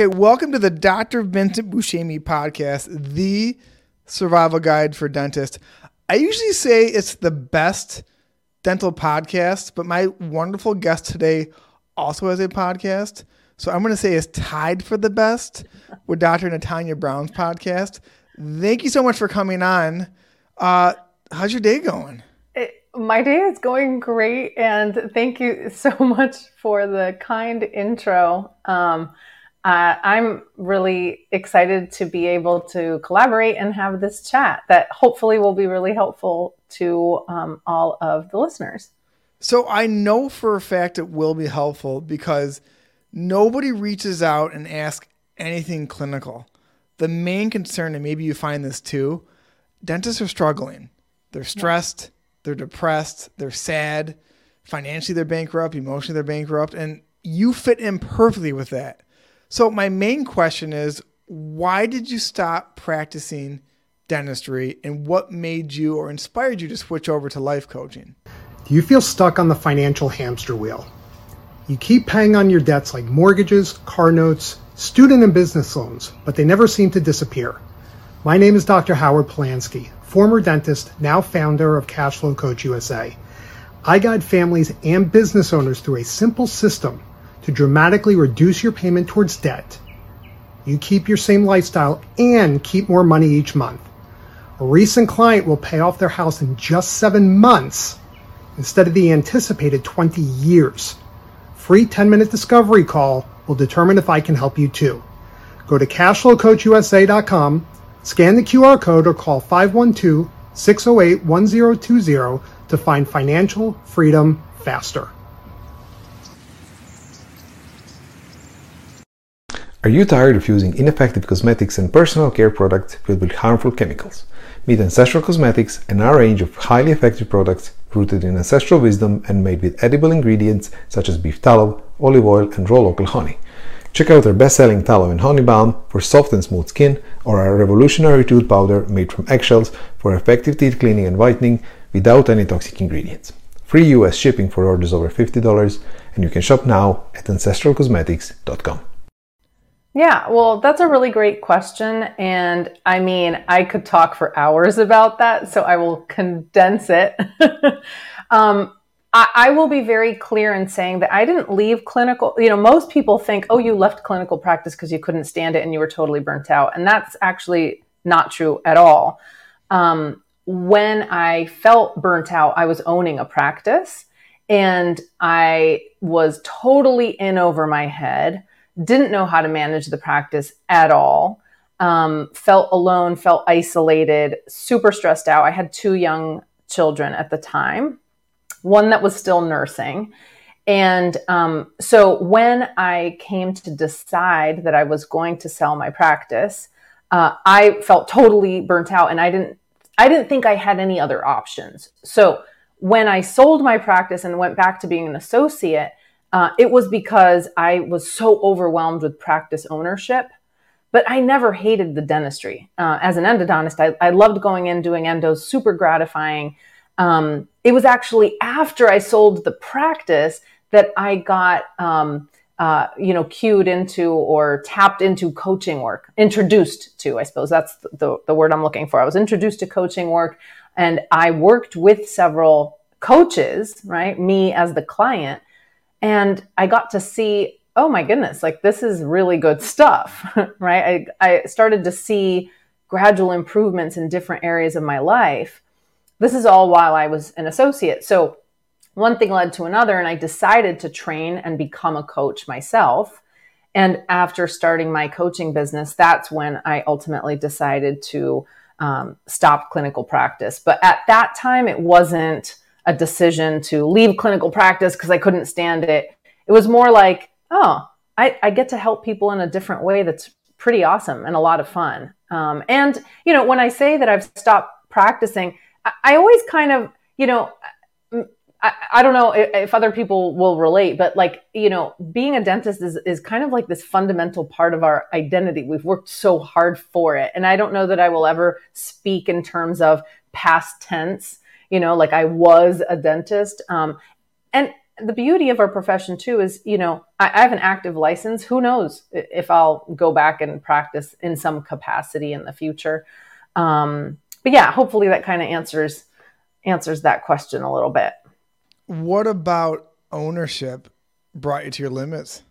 Okay, welcome to the Dr. Vincent Buscemi podcast, the survival guide for dentists. I usually say it's the best dental podcast, but my wonderful guest today also has a podcast. So I'm going to say it's tied for the best with Dr. Natanya Brown's podcast. Thank you so much for coming on. Uh, how's your day going? My day is going great, and thank you so much for the kind intro. Um, uh, I'm really excited to be able to collaborate and have this chat that hopefully will be really helpful to um, all of the listeners. So I know for a fact it will be helpful because nobody reaches out and asks anything clinical. The main concern, and maybe you find this too, dentists are struggling. They're stressed, yeah. they're depressed, they're sad, financially they're bankrupt, emotionally they're bankrupt, and you fit in perfectly with that so my main question is why did you stop practicing dentistry and what made you or inspired you to switch over to life coaching? Do you feel stuck on the financial hamster wheel? You keep paying on your debts like mortgages, car notes, student and business loans, but they never seem to disappear. My name is Dr. Howard Polansky, former dentist, now founder of Cashflow Coach USA. I guide families and business owners through a simple system to dramatically reduce your payment towards debt. You keep your same lifestyle and keep more money each month. A recent client will pay off their house in just seven months instead of the anticipated 20 years. Free 10 minute discovery call will determine if I can help you too. Go to cashflowcoachusa.com, scan the QR code, or call 512 608 1020 to find financial freedom faster. Are you tired of using ineffective cosmetics and personal care products filled with harmful chemicals? Meet Ancestral Cosmetics and our range of highly effective products rooted in ancestral wisdom and made with edible ingredients such as beef tallow, olive oil, and raw local honey. Check out our best-selling tallow and honey balm for soft and smooth skin or our revolutionary tooth powder made from eggshells for effective teeth cleaning and whitening without any toxic ingredients. Free US shipping for orders over $50 and you can shop now at ancestralcosmetics.com. Yeah, well, that's a really great question. And I mean, I could talk for hours about that, so I will condense it. um, I, I, will be very clear in saying that I didn't leave clinical. You know, most people think, oh, you left clinical practice because you couldn't stand it and you were totally burnt out. And that's actually not true at all. Um, when I felt burnt out, I was owning a practice and I was totally in over my head didn't know how to manage the practice at all. Um, felt alone, felt isolated, super stressed out. I had two young children at the time, one that was still nursing. And um, so when I came to decide that I was going to sell my practice, uh, I felt totally burnt out and I didn't I didn't think I had any other options. So when I sold my practice and went back to being an associate, uh, it was because I was so overwhelmed with practice ownership. But I never hated the dentistry. Uh, as an endodontist, I, I, loved going in, doing endos, super gratifying. Um, it was actually after I sold the practice that I got, um, uh, you know, cued into or tapped into coaching work, introduced to, I suppose that's the, the word I'm looking for. I was introduced to coaching work and I worked with several coaches, right? Me as the client and I got to see, oh my goodness, like this is really good stuff, right? I, I started to see gradual improvements in different areas of my life. This is all while I was an associate. So one thing led to another, and I decided to train and become a coach myself. And after starting my coaching business, that's when I ultimately decided to um, stop clinical practice. But at that time, it wasn't a decision to leave clinical practice because I couldn't stand it. It was more like, oh, I, I, get to help people in a different way that's pretty awesome and a lot of fun. Um, and, you know, when I say that I've stopped practicing, I, I always kind of, you know, I, I, don't know if, if, other people will relate, but like, you know, being a dentist is, is kind of like this fundamental part of our identity. We've worked so hard for it. And I don't know that I will ever speak in terms of past tense you know, like I was a dentist. Um, and the beauty of our profession too is, you know, I, I have an active license. Who knows if I'll go back and practice in some capacity in the future. Um, but yeah, hopefully that kind of answers answers that question a little bit. What about ownership brought you to your limits?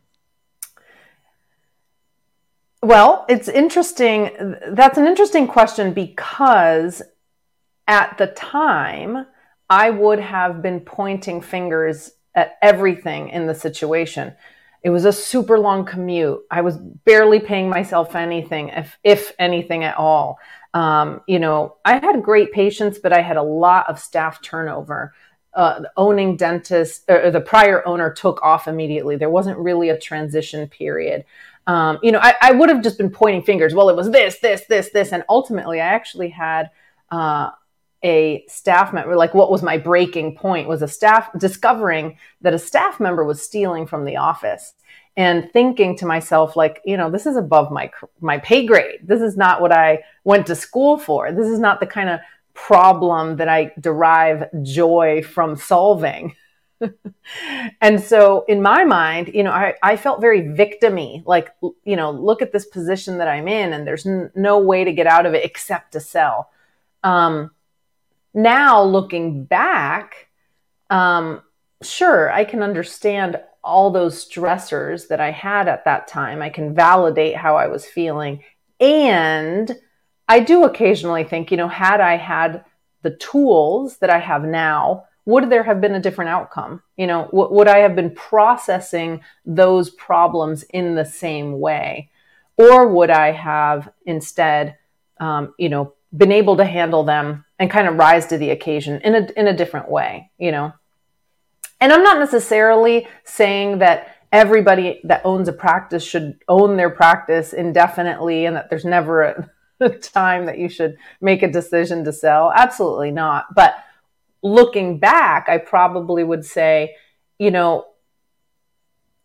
Well, it's interesting. That's an interesting question because at the time, I would have been pointing fingers at everything in the situation. It was a super long commute. I was barely paying myself anything, if, if anything at all. Um, you know, I had great patients, but I had a lot of staff turnover. Uh, the owning dentist, or the prior owner took off immediately. There wasn't really a transition period. Um, you know, I, I, would have just been pointing fingers. Well, it was this, this, this, this, and ultimately, I actually had uh, a staff member. Like, what was my breaking point? Was a staff discovering that a staff member was stealing from the office, and thinking to myself, like, you know, this is above my my pay grade. This is not what I went to school for. This is not the kind of problem that I derive joy from solving. and so in my mind, you know, I, I felt very victimy, like, you know, look at this position that I'm in and there's n- no way to get out of it except to sell. Um, now looking back, um, sure, I can understand all those stressors that I had at that time. I can validate how I was feeling. And I do occasionally think, you know, had I had the tools that I have now, would there have been a different outcome? You know, w- would I have been processing those problems in the same way? Or would I have instead, um, you know, been able to handle them and kind of rise to the occasion in a, in a different way, you know? And I'm not necessarily saying that everybody that owns a practice should own their practice indefinitely and that there's never a, a time that you should make a decision to sell. Absolutely not. But looking back, I probably would say, you know,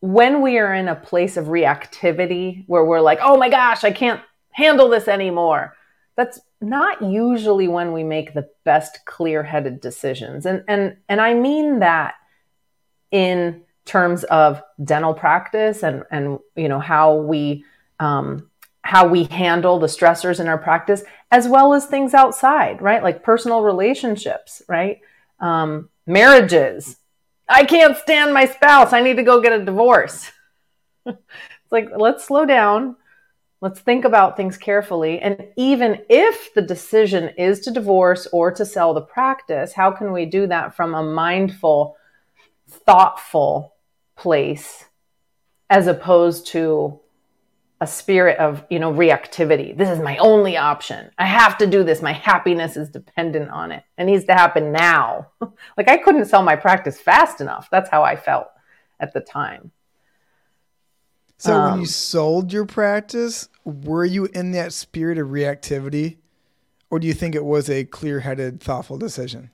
when we are in a place of reactivity where we're like, oh my gosh, I can't handle this anymore, that's not usually when we make the best clear-headed decisions. And and and I mean that in terms of dental practice and and you know how we um, how we handle the stressors in our practice, as well as things outside, right? Like personal relationships, right? Um, marriages. I can't stand my spouse. I need to go get a divorce. it's like, let's slow down. Let's think about things carefully. And even if the decision is to divorce or to sell the practice, how can we do that from a mindful, thoughtful place as opposed to a spirit of you know reactivity? This is my only option. I have to do this. My happiness is dependent on it. It needs to happen now. Like i couldn't sell my practice fast enough. That's how i felt at the time so um, when you um, sold your practice were you in that spirit of reactivity or do you think it was a clear-headed thoughtful decision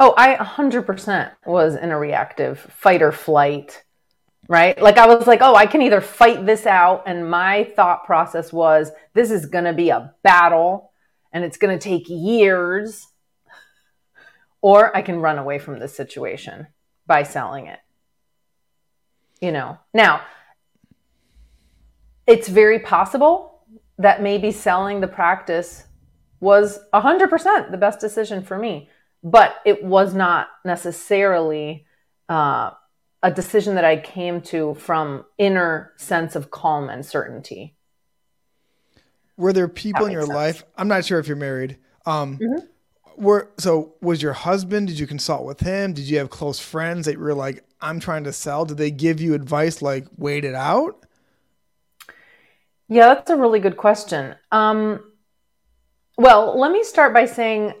oh i 100% was in a reactive fight or flight right? Like I was like, oh, I can either fight this out. And my thought process was, this is going to be a battle and it's going to take years. Or I can run away from this situation by selling it. You know, now it's very possible that maybe selling the practice was 100% the best decision for me, but it was not necessarily uh, a decision that I came to from inner sense of calm and certainty. Were there people in your sense. life? I'm not sure if you're married. Um, mm-hmm. Were so was your husband? Did you consult with him? Did you have close friends that were like, "I'm trying to sell"? Did they give you advice like, "Wait it out"? Yeah, that's a really good question. Um, well, let me start by saying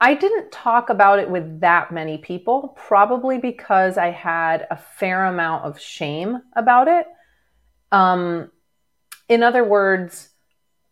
I didn't talk about it with that many people, probably because I had a fair amount of shame about it. Um, in other words,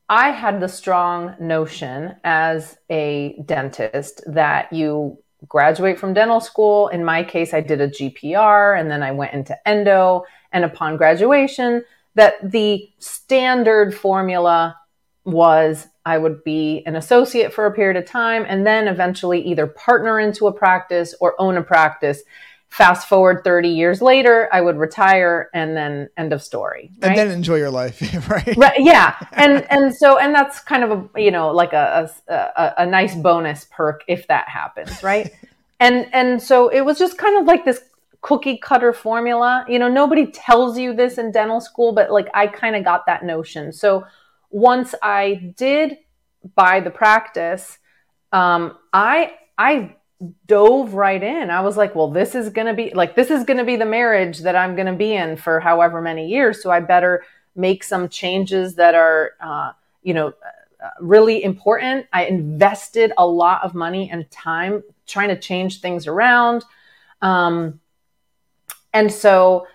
I had the strong notion as a dentist that you graduate from dental school. In my case, I did a GPR and then I went into endo. And upon graduation, that the standard formula was I would be an associate for a period of time and then eventually either partner into a practice or own a practice. fast forward 30 years later, I would retire and then end of story. Right? And then enjoy your life, right? right? Yeah. And, and so, and that's kind of a, you know, like a, a, a nice bonus perk if that happens. Right. and, and so it was just kind of like this cookie cutter formula. You know, nobody tells you this in dental school, but like I kind of got that notion. So once I did buy the practice, um, I, I dove right in. I was like, well, this is to be like, this is to be the marriage that I'm to be in for however many years. So I better make some changes that are, uh, you know, really important. I invested a lot of money and time trying to change things around. Um, and so,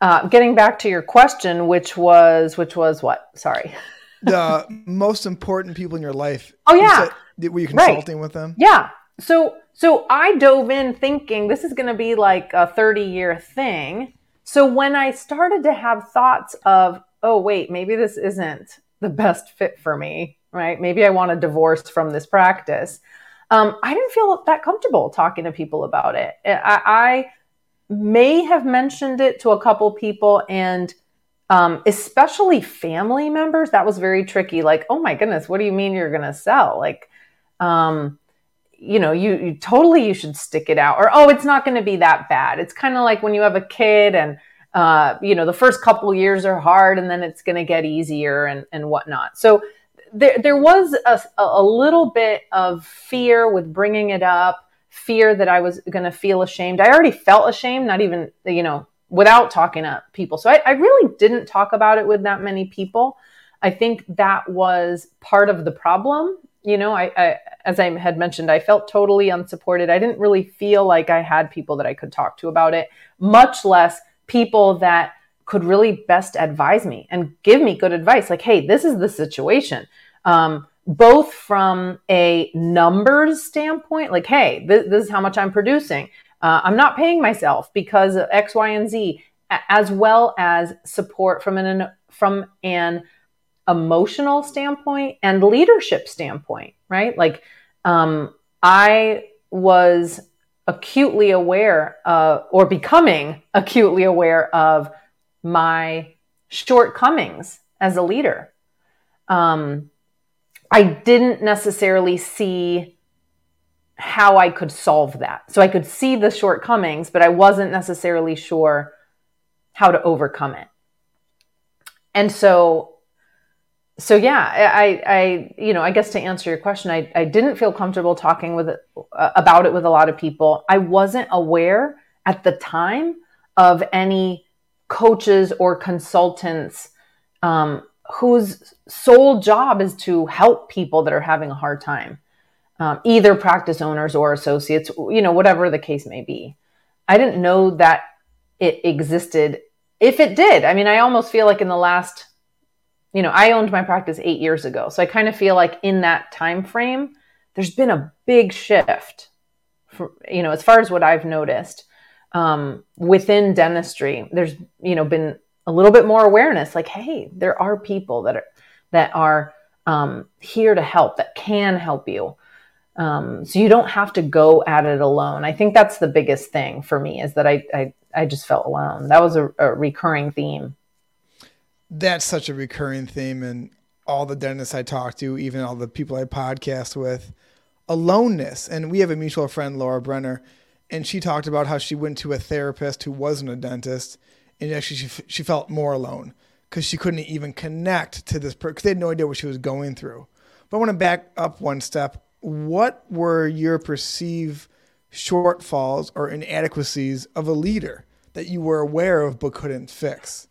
uh, getting back to your question, which was, which was what? Sorry. the most important people in your life. Oh yeah. You said, were you consulting right. with them? Yeah. So so I dove in thinking this is going to be like a 30 year thing. So when I started to have thoughts of, oh, wait, maybe this isn't the best fit for me, right? Maybe I want a divorce from this practice. Um, I didn't feel that comfortable talking to people about it. I, I may have mentioned it to a couple people and um, especially family members. That was very tricky. Like, oh my goodness, what do you mean you're going to sell? Like, um, you know, you, you totally you should stick it out, or oh, it's not going to be that bad. It's kind of like when you have a kid and uh, you know the first couple years are hard, and then it's going to get easier and and whatnot. So there there was a, a little bit of fear with bringing it up, fear that I was going to feel ashamed. I already felt ashamed, not even you know without talking to people. So I, I really didn't talk about it with that many people. I think that was part of the problem you know, I, I, as I had mentioned, I felt totally unsupported. I didn't really feel like I had people that I could talk to about it, much less people that could really best advise me and give me good advice. Like, hey, this is the situation. Um, both from a numbers standpoint, like, hey, th- this is how much I'm producing. Uh, I'm not paying myself because of X, Y, and Z, as well as support from an from an emotional standpoint and leadership standpoint, right? Like, um, I was acutely aware of, or becoming acutely aware of my shortcomings as a leader. Um, I didn't necessarily see how I could solve that. So I could see the shortcomings, but I wasn't necessarily sure how to overcome it. And so so yeah, I, I, you know, I guess to answer your question, I, I didn't feel comfortable talking with uh, about it with a lot of people. I wasn't aware at the time of any coaches or consultants um, whose sole job is to help people that are having a hard time, um, either practice owners or associates, you know, whatever the case may be. I didn't know that it existed. If it did, I mean, I almost feel like in the last you know, I owned my practice eight years ago. So I kind of feel like in that time frame, there's been a big shift, for, you know, as far as what I've noticed um, within dentistry. There's, you know, been a little bit more awareness. Like, hey, there are people that are that are um, here to help, that can help you. Um, so you don't have to go at it alone. I think that's the biggest thing for me is that I I, I just felt alone. That was a, a recurring theme that's such a recurring theme and all the dentists I talk to, even all the people I podcast with. Aloneness. And we have a mutual friend, Laura Brenner, and she talked about how she went to a therapist who wasn't a dentist, and actually she, she felt more alone because she couldn't even connect to this person because they had no idea what she was going through. But I want to back up one step. What were your perceived shortfalls or inadequacies of a leader that you were aware of but couldn't fix?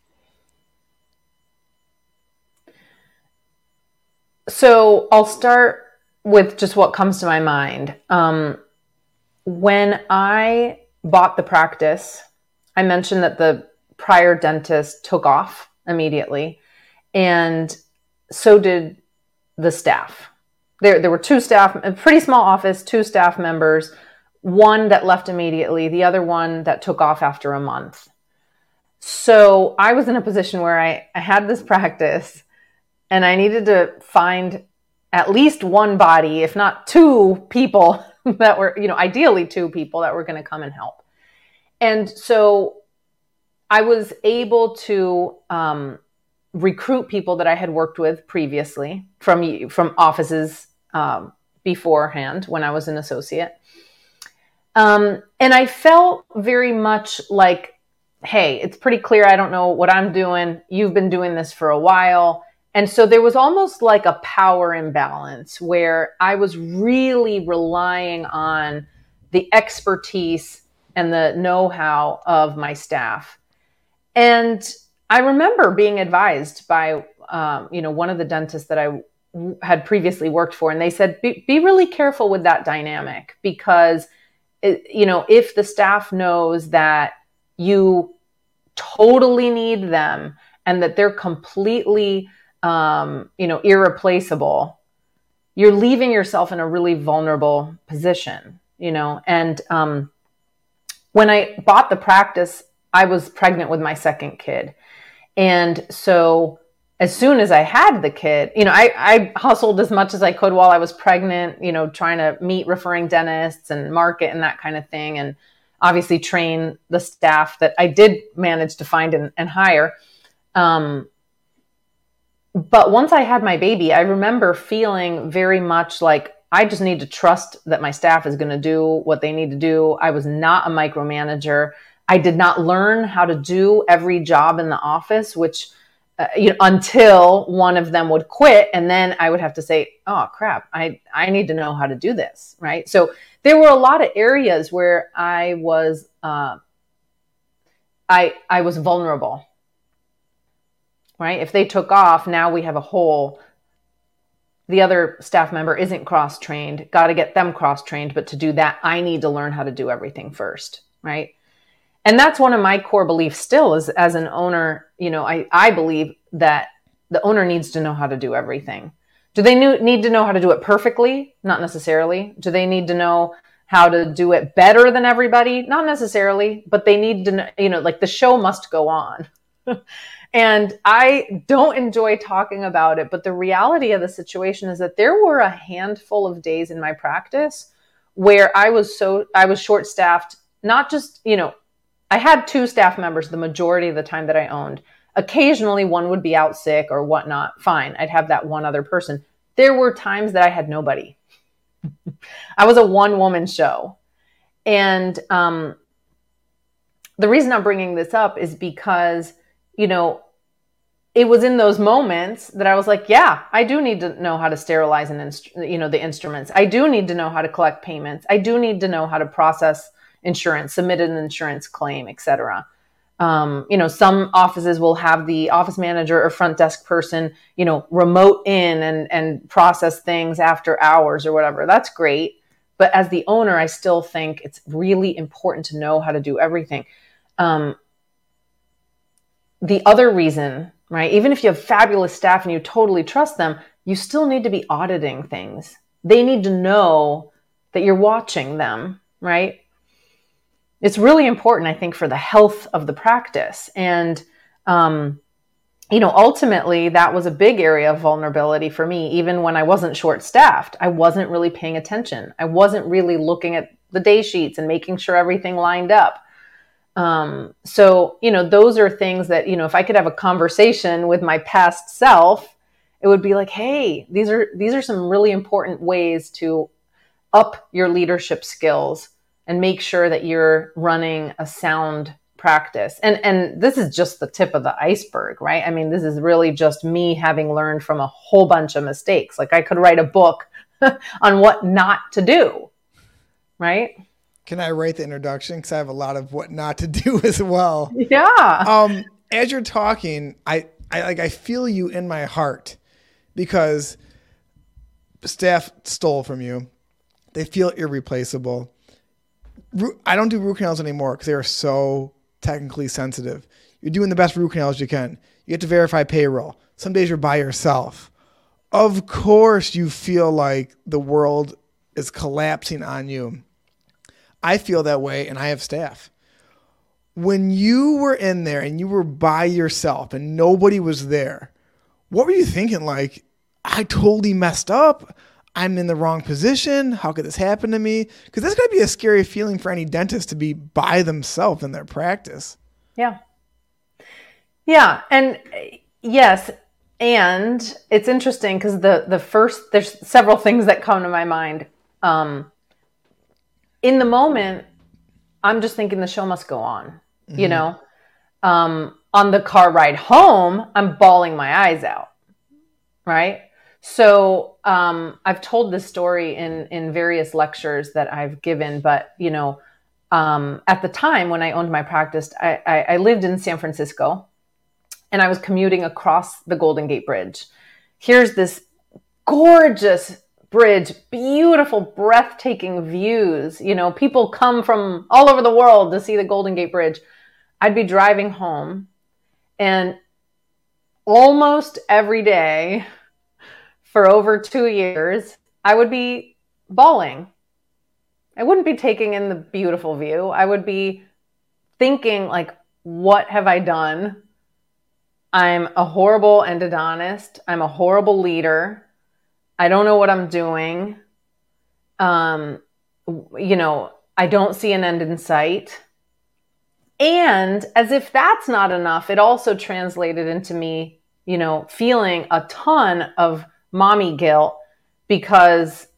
So I'll start with just what comes to my mind. Um, when I bought the practice, I mentioned that the prior dentist took off immediately, and so did the staff. There, there were two staff, a pretty small office, two staff members, one that left immediately, the other one that took off after a month. So I was in a position where I, I had this practice and I needed to find at least one body, if not two people that were, you know, ideally two people that were going to come and help. and so I was able to um, recruit people that I had worked with previously from from offices um, beforehand when I was an associate. Um, and I felt very much like, hey, it's pretty clear I don't know what I'm doing. You've been doing this for a while. And so there was almost like a power imbalance where I was really relying on the expertise and the know how of my staff. And I remember being advised by, um, you know, one of the dentists that I had previously worked for, and they said, be, be really careful with that dynamic because, it, you know, if the staff knows that you totally need them and that they're completely, um, you know, irreplaceable, you're leaving yourself in a really vulnerable position, you know. And um, when I bought the practice, I was pregnant with my second kid. And so as soon as I had the kid, you know, I, I hustled as much as I could while I was pregnant, you know, trying to meet referring dentists and market and that kind of thing. And obviously train the staff that I did manage to find and, and hire. Um, but once I had my baby, I remember feeling very much like I just need to trust that my staff is going to do what they need to do. I was not a micromanager. I did not learn how to do every job in the office, which uh, you know, until one of them would quit, and then I would have to say, "Oh crap, I I need to know how to do this." Right. So there were a lot of areas where I was uh, I I was vulnerable. Right. If they took off, now we have a hole. The other staff member isn't cross trained. Got to get them cross trained, but to do that, I need to learn how to do everything first. Right and that's one of my core beliefs still is as an owner you know i, I believe that the owner needs to know how to do everything. Do they need to know how to do it perfectly? Not necessarily. Do they need to know how to do it better than everybody? Not necessarily but they need to know you know like the show must go on. And i don't enjoy talking about it but the reality of the situation is that there were a handful of days in my practice where i was so i was short staffed not just you know I had two staff members the majority of the time that I owned. Occasionally, one would be out sick or whatnot. Fine, I'd have that one other person. There were times that I had nobody. I was a one woman show. And um, the reason I'm bringing this up is because, you know, it was in those moments that I was like, yeah, I do need to know how to sterilize and inst- you know the instruments. I do need to know how to collect payments. I do need to know how to process insurance, submitted an insurance claim, etc. Um, you know, some offices will have the office manager or front desk person, you know, remote in and and process things after hours or whatever. That's great. But as the owner, I still think it's really important to know how to do everything. Um, the other reason, right? Even if you have fabulous staff and you totally trust them, you still need to be auditing things. They need to know that you're watching them, right? It's really important, I think, for the health of the practice. And, um, you know, ultimately, that was a big area of vulnerability for me, even when I wasn't short staffed. I wasn't really paying attention. I wasn't really looking at the day sheets and making sure everything lined up. Um, so, you know, those are things that, you know, if I could have a conversation with my past self, it would be like, hey, these are these are some really important ways to up your leadership skills and make sure that you're running a sound practice. And and this is just the tip of the iceberg, right? I mean, this is really just me having learned from a whole bunch of mistakes. Like I could write a book on what not to do, right? Can I write the introduction? Because I have a lot of what not to do as well. Yeah. Um, as you're talking, I, I like I feel you in my heart because staff stole from you. They feel irreplaceable. I don't do root canals anymore because they are so technically sensitive. You're doing the best root canals you can. You have to verify payroll. Some days you're by yourself. Of course, you feel like the world is collapsing on you. I feel that way, and I have staff. When you were in there and you were by yourself and nobody was there, what were you thinking? Like, I totally messed up. I'm in the wrong position. How could this happen to me? Because that's going to be a scary feeling for any dentist to be by themselves in their practice. Yeah. Yeah. And yes. And it's interesting because the, the first, there's several things that come to my mind. Um, in the moment, I'm just thinking the show must go on, mm-hmm. you know? Um, on the car ride home, I'm bawling my eyes out. Right so um, I've told this story in in various lectures that I've given, but you know, um, at the time when I owned my practice, I, I, I lived in San Francisco, and I was commuting across the Golden Gate Bridge. Here's this gorgeous bridge, beautiful, breathtaking views. You know, people come from all over the world to see the Golden Gate Bridge. I'd be driving home, and almost every day for over two years, I would be bawling. I wouldn't be taking in the beautiful view. I would be thinking, like, what have I done? I'm a horrible endodontist. I'm a horrible leader. I don't know what I'm doing. Um, you know, I don't see an end in sight. And as if that's not enough, it also translated into me, you know, feeling a ton of mommy guilt because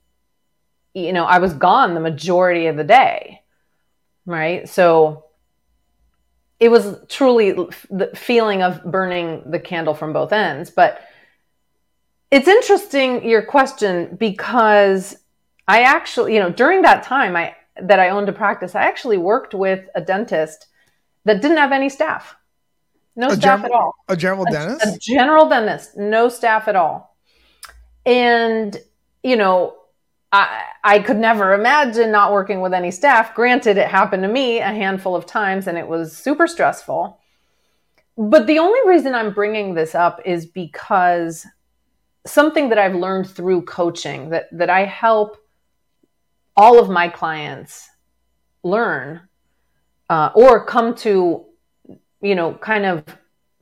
you know I was gone the majority of the day. Right? So it was truly the feeling of burning the candle from both ends, but it's interesting your question because I actually, you know, during that time I that I owned a practice, I actually worked with a dentist that didn't have any staff. No a staff at all. A general dentist? A, a general dentist, no staff at all. And, you know, I, I could never imagine not working with any staff. Granted, it happened to me a handful of times and it was super stressful. But the only reason I'm bringing this up is because something that I've learned through coaching that, that I help all of my clients learn uh, or come to, you know, kind of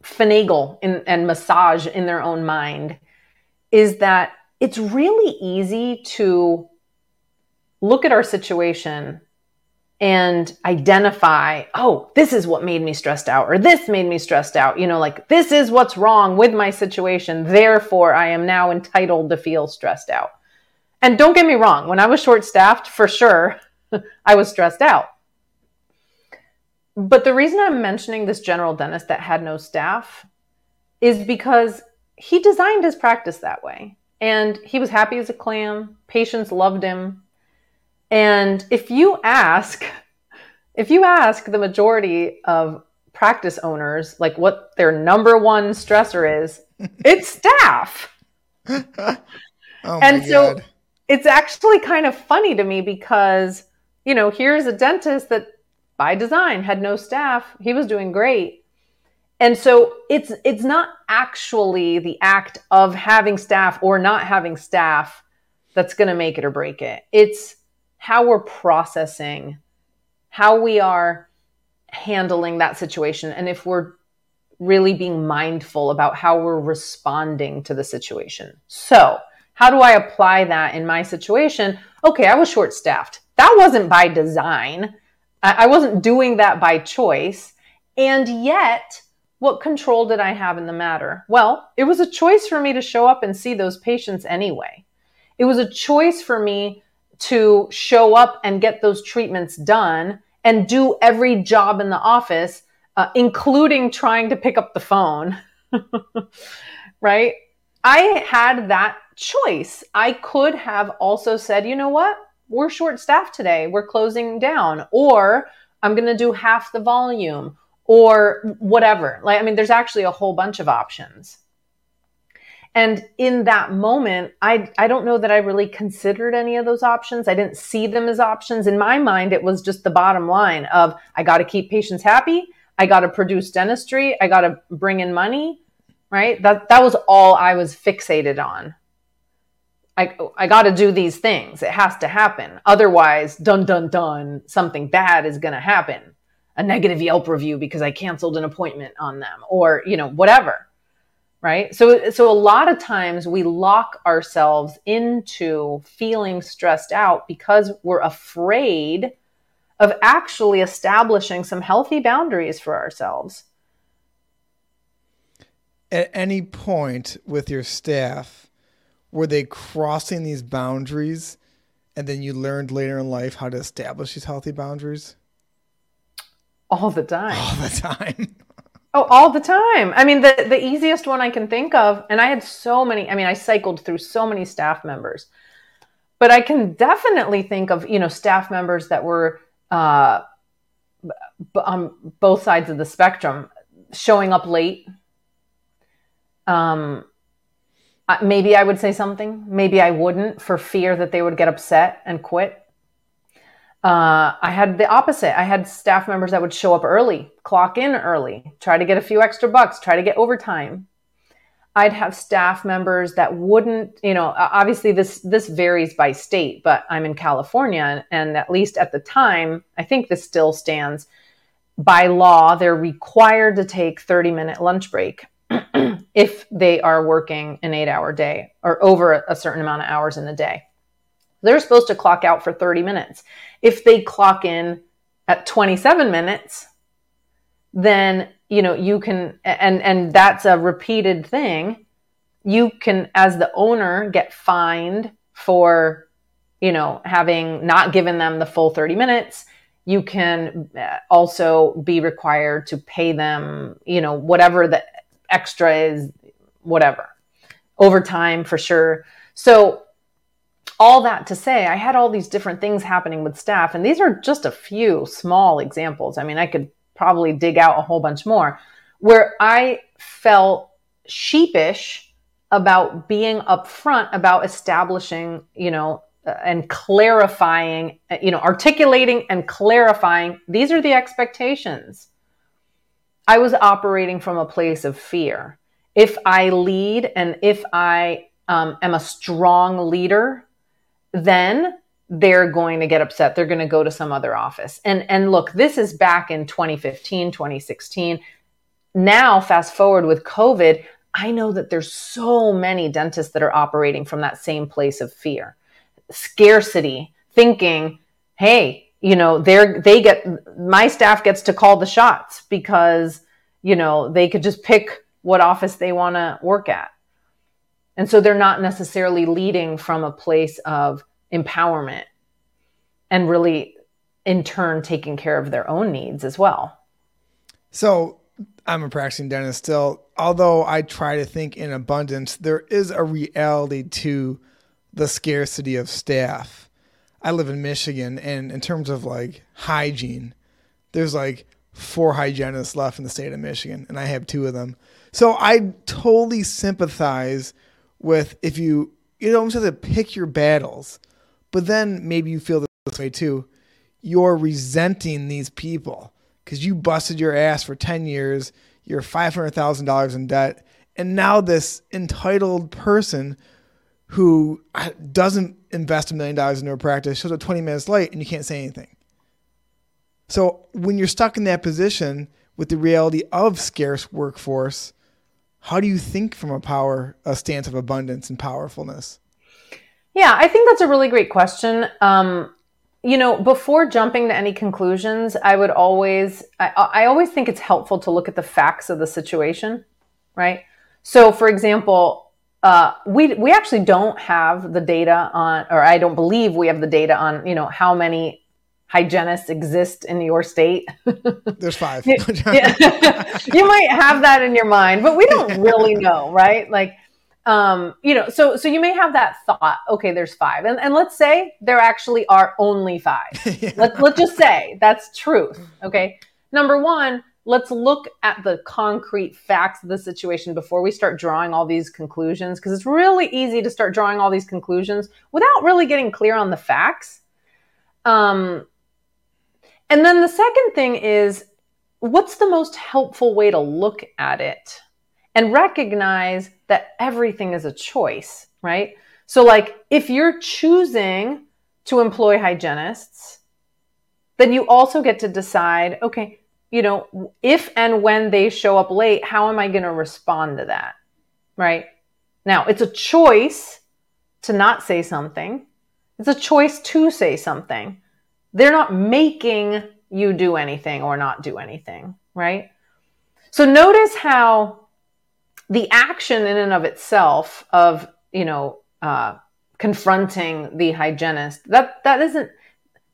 finagle in, and massage in their own mind is that it's really easy to look at our situation and identify, oh, this is what made me stressed out, or this made me stressed out. You know, like this is what's wrong with my situation. Therefore, I am now entitled to feel stressed out. And don't get me wrong, when I was short staffed, for sure, I was stressed out. But the reason I'm mentioning this general dentist that had no staff is because he designed his practice that way. And he was happy as a clam. Patients loved him. And if you ask, if you ask the majority of practice owners like what their number one stressor is, it's staff. oh and so God. it's actually kind of funny to me because, you know, here's a dentist that by design had no staff. He was doing great and so it's it's not actually the act of having staff or not having staff that's going to make it or break it. It's how we're processing how we are handling that situation and if we're really being mindful about how we're responding to the situation. So how do i apply that in my situation? Okay i was short staffed that wasn't by design. I wasn't doing that by choice. And yet what control did I have in the matter? Well, it was a choice for me to show up and see those patients anyway. It was a choice for me to show up and get those treatments done and do every job in the office, uh, including trying to pick up the phone. right? I had that choice. I could have also said, you know what? We're short staffed today. We're closing down. Or I'm going to do half the volume or whatever. Like, I mean, there's actually a whole bunch of options. And in that moment, I, I don't know that I really considered any of those options. I didn't see them as options. In my mind, it was just the bottom line of I got to keep patients happy. I got to produce dentistry. I got to bring in money, right? That, that was all I was fixated on. I, I got to do these things. It has to happen. Otherwise, dun, dun, dun, something bad is going to happen a negative Yelp review because I canceled an appointment on them or, you know, whatever. right? So, so a lot of times we lock ourselves into feeling stressed out because we're afraid of actually establishing some healthy boundaries for ourselves. At any point with your staff, were they crossing these boundaries and then you learned later in life how to establish these healthy boundaries? All the time. All the time. Oh, all the time. I mean, the, the easiest one I can think of, and I had so many, I mean, I cycled through so many staff members, but I can definitely think of, you know, staff members that were uh, b- on both sides of the spectrum, showing up late. Um, maybe I would say something, maybe I wouldn't for fear that they would get upset and quit. Uh, I had the opposite. I had staff members that would show up early, clock in early, try to get a few extra bucks, try to get overtime. I'd have staff members that wouldn't, you know, obviously this this varies by state, but I'm in California and at least at the time, I think this still stands. By law, they're required to take 30-minute lunch break if they are working an 8-hour day or over a certain amount of hours in a day. They're supposed to clock out for 30 minutes. If they clock in at 27 minutes, then you know you can and and that's a repeated thing. You can as the owner get fined for you know having not given them the full 30 minutes you can uh, also be required to pay them, you know, whatever the extra is, whatever, overtime for sure. So all that to say, I had all these different things happening with staff, and these are just a few small examples. I mean, I could probably dig out a whole bunch more where I felt sheepish about being upfront about establishing, you know, uh, and clarifying, uh, you know, articulating and clarifying these are the expectations. I was operating from a place of fear. If I lead and if I um, am a strong leader, then they're going to get upset. They're going to go to some other office. And and look, this is back in 2015, 2016. Now, fast forward with COVID, I know that there's so many dentists that are operating from that same place of fear. Scarcity, thinking, "Hey, you know, they're they get my staff gets to call the shots because, you know, they could just pick what office they want to work at." And so they're not necessarily leading from a place of empowerment and really, in turn, taking care of their own needs as well. So I'm a practicing dentist still. Although I try to think in abundance, there is a reality to the scarcity of staff. I live in Michigan, and in terms of like hygiene, there's like four hygienists left in the state of Michigan, and I have two of them. So I totally sympathize with if you you almost have to pick your battles, but then maybe you feel this way too. You're resenting these people because you busted your ass for ten years. You're five hundred thousand dollars in debt, and now this entitled person who uh, doesn't invest a million dollars into a practice shows up 20 minutes late and you can't say anything. So when you're stuck in that position with the reality of scarce workforce, how do you think from a power a stance of abundance and powerfulness? Yeah i think that's a really great question. Um, you know before jumping to any conclusions i would always I, I always think it's helpful to look at the facts of the situation right? So for example uh, we we actually don't have the data on, or I don't believe we have the data on, you know, how many hygienists exist in your state. There's five. you, might have that in your mind, but we don't really know, right? Like, um, you know, so so you may have that thought, okay, there's five. And and let's say there actually are only five. yeah. Let's let's just say that's truth. Okay. Number one, let's look at the concrete facts of the situation before we start drawing all these conclusions, because it's really easy to start drawing all these conclusions without really getting clear on the facts. Um, and then the second thing is what's the most helpful way to look at it and recognize that everything is a choice, right? So, like, if you're choosing to employ hygienists, then you also get to decide, okay, you know, if and when they show up late, how am I going to respond to that? right? Now, it's a choice to not say something. It's a choice to say something. They're not making you do anything or not do anything, right? So notice how the action in and of itself of, you know, uh, confronting the hygienist, that, that isn't,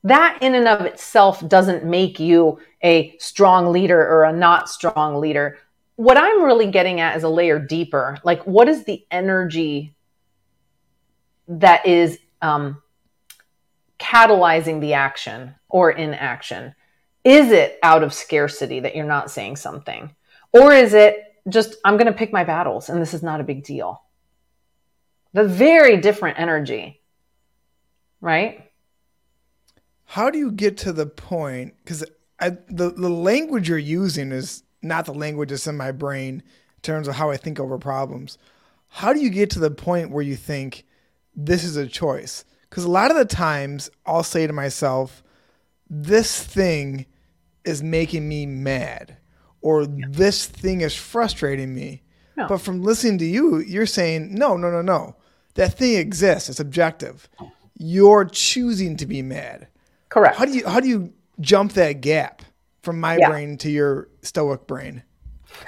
that in and of itself doesn't make you a strong leader or a not strong leader. What I'm really getting at is a layer deeper. Like, what is the energy that is um, catalyzing the action or inaction? Is it out of scarcity that you're not saying something? Or is it just, I'm going to pick my battles and this is not a big deal? The very different energy, right? How do you get to the point? Because the, the language you're using is not the language that's in my brain in terms of how I think over problems. How do you get to the point where you think this is a choice? Because a lot of the times I'll say to myself, this thing is making me mad or yeah. this thing is frustrating me. No. But from listening to you, you're saying, no, no, no, no. That thing exists. It's objective. You're choosing to be mad. Correct. How do you how do you jump that gap from my yeah. brain to your stoic brain?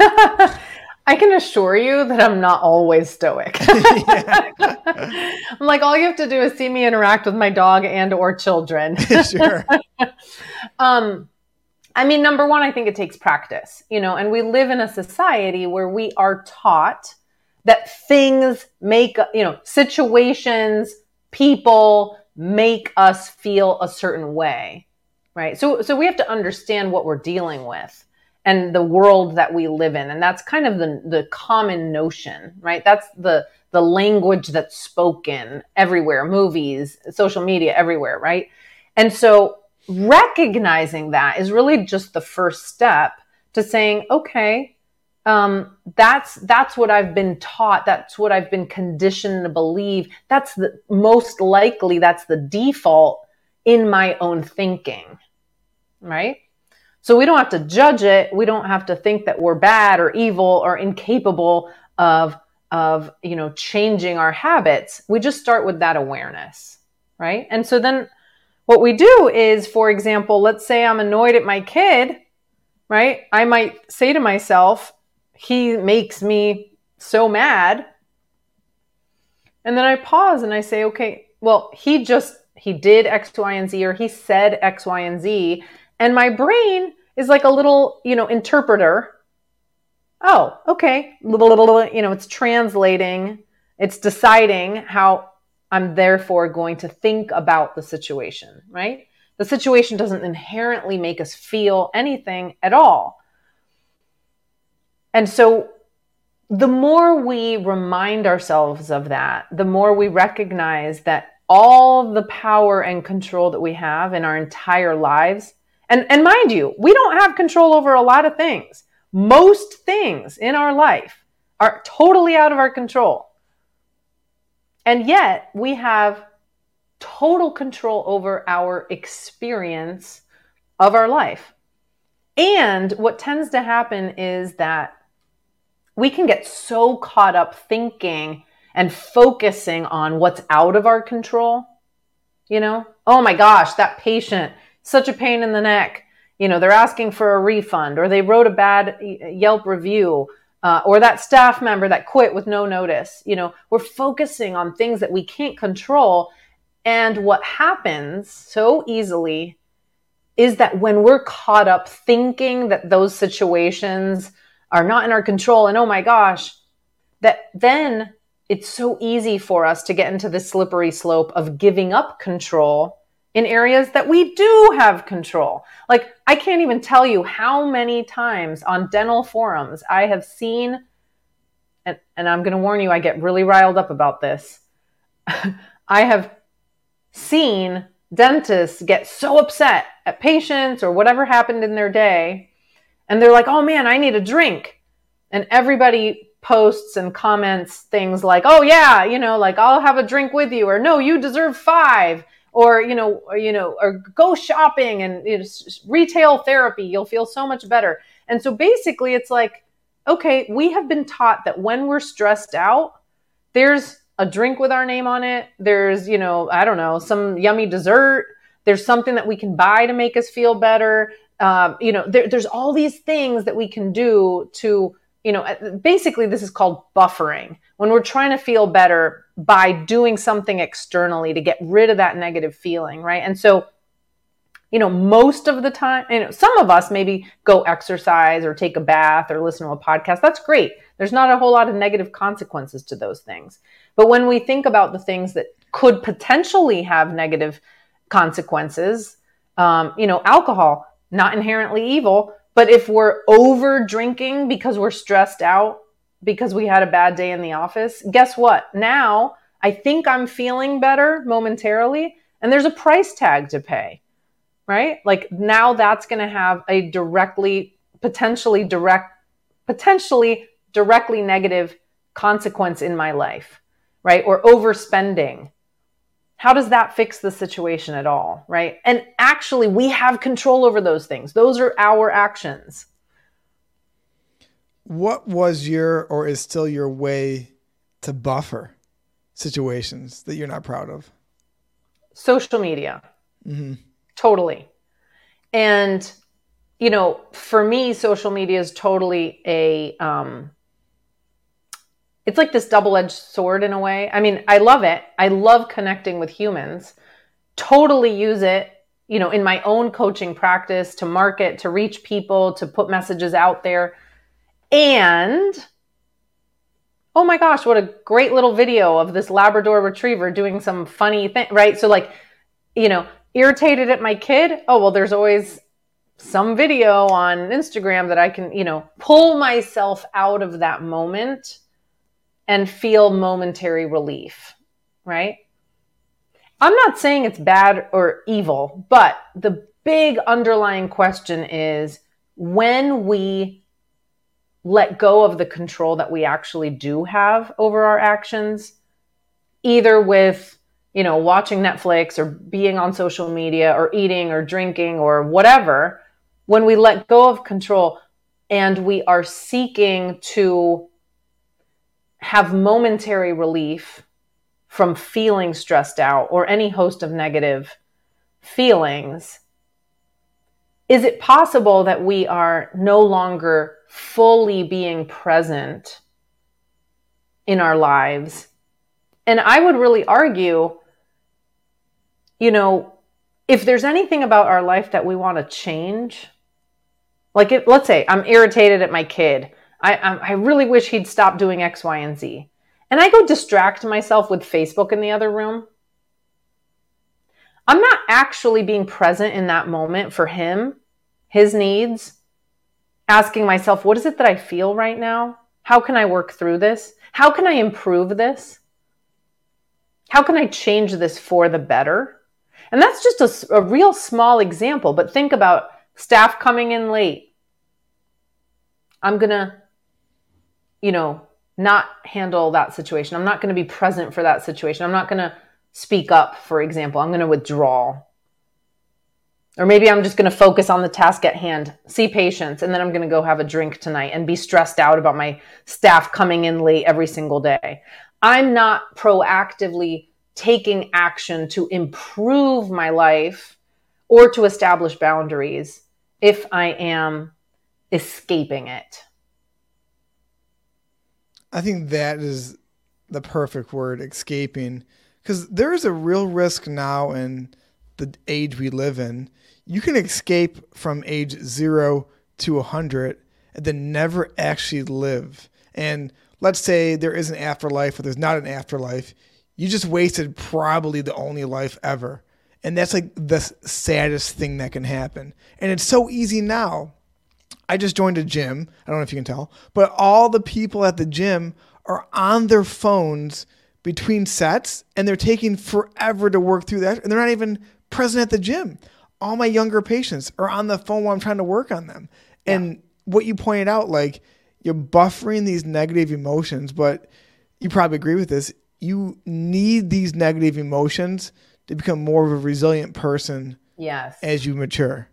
I can assure you that I'm not always stoic. I'm like, all you have to do is see me interact with my dog and or children. sure. um, I mean, number one, I think it takes practice, you know, and we live in a society where we are taught that things make, you know, situations, people make us feel a certain way, right? So, so we have to understand what we're dealing with and the world that we live in. And that's kind of the, the common notion, right? That's the, the language that's spoken everywhere, movies, social media, everywhere, right? And so recognizing that is really just the first step to saying, okay, um, that's that's what I've been taught. That's what I've been conditioned to believe. That's the most likely. That's the default in my own thinking, right? So we don't have to judge it. We don't have to think that we're bad or evil or incapable of of you know changing our habits. We just start with that awareness, right? And so then what we do is, for example, let's say I'm annoyed at my kid, right? I might say to myself, he makes me so mad. And then I pause and I say, okay, well, he just, he did X, Y, and Z, or he said X, Y, and Z. And my brain is like a little, you know, interpreter. Oh, okay. You know, it's translating, it's deciding how I'm therefore going to think about the situation, right? The situation doesn't inherently make us feel anything at all. And so the more we remind ourselves of that, the more we recognize that all the power and control that we have in our entire lives, and, and mind you, we don't have control over a lot of things. Most things in our life are totally out of our control. And yet we have total control over our experience of our life. And what tends to happen is that we can get so caught up thinking and focusing on what's out of our control. You know, oh my gosh, that patient, such a pain in the neck. You know, they're asking for a refund or they wrote a bad Yelp review uh, or that staff member that quit with no notice. You know, we're focusing on things that we can't control. And what happens so easily is that when we're caught up thinking that those situations are not in our control and oh my gosh, that then it's so easy for us to get into the slippery slope of giving up control in areas that we do have control. Like, I can't even tell you how many times on dental forums I have seen, and, and I'm going to warn you, I get really riled up about this. I have seen dentists get so upset at patients or whatever happened in their day, and they're like, oh man, I need a drink. And everybody posts and comments things like, oh yeah, you know, like I'll have a drink with you, or no, you deserve five or you know or, you know or go shopping and you know, retail therapy you'll feel so much better and so basically it's like okay, we have been taught that when we're stressed out, there's a drink with our name on it. There's, you know, I don't know, some yummy dessert. There's something that we can buy to make us feel better. Um, you know, there, there's all these things that we can do to, you know, basically this is called buffering. When we're trying to feel better by doing something externally to get rid of that negative feeling, right? And so, you know, most of the time, you know, some of us maybe go exercise or take a bath or listen to a podcast. That's great. There's not a whole lot of negative consequences to those things. But when we think about the things that could potentially have negative consequences, um, you know, alcohol, not inherently evil, but if we're over drinking because we're stressed out, because we had a bad day in the office, guess what? Now I think I'm feeling better momentarily, and there's a price tag to pay, right? Like now that's going to have a directly, potentially direct, potentially directly negative consequence in my life, right? Or overspending. How does that fix the situation at all, right? And actually, we have control over those things. Those are our actions. What was your or is still your way to buffer situations that you're not proud of? Social media. Mm-hmm. Totally. And, you know, for me, social media is totally a, um, it's like this double-edged sword in a way. I mean, I love it. I love connecting with humans. Totally use it, you know, in my own coaching practice to market, to reach people, to put messages out there. And oh my gosh, what a great little video of this Labrador retriever doing some funny thing, right? So like, you know, irritated at my kid. Oh, well, there's always some video on Instagram that I can, you know, pull myself out of that moment and feel momentary relief, right? I'm not saying it's bad or evil, but the big underlying question is when we let go of the control that we actually do have over our actions, either with, you know, watching Netflix or being on social media or eating or drinking or whatever, when we let go of control and we are seeking to have momentary relief from feeling stressed out or any host of negative feelings, is it possible that we are no longer fully being present in our lives? And I would really argue, you know, if there's anything about our life that we want to change, like let's say I'm irritated at my kid I, um, I really wish he'd stop doing X, Y, and Z. And I go distract myself with Facebook in the other room. I'm not actually being present in that moment for him, his needs, asking myself, what is it that I feel right now? How can I work through this? How can I improve this? How can I change this for the better? And that's just a, a real small example, but think about staff coming in late. I'm going to you know, not handle that situation. I'm not going to be present for that situation. I'm not going to speak up, for example. I'm going to withdraw. Or maybe I'm just going to focus on the task at hand, see patients, and then I'm going to go have a drink tonight and be stressed out about my staff coming in late every single day. I'm not proactively taking action to improve my life or to establish boundaries if I am escaping it. I think that is the perfect word, escaping. Because there is a real risk now in the age we live in. You can escape from age zero to 100 and then never actually live. And let's say there is an afterlife or there's not an afterlife. You just wasted probably the only life ever. And that's like the saddest thing that can happen. And it's so easy now. I just joined a gym. I don't know if you can tell, but all the people at the gym are on their phones between sets and they're taking forever to work through that and they're not even present at the gym. All my younger patients are on the phone while I'm trying to work on them. Yeah. And what you pointed out, like you're buffering these negative emotions, but you probably agree with this. You need these negative emotions to become more of a resilient person. Yes. As you mature.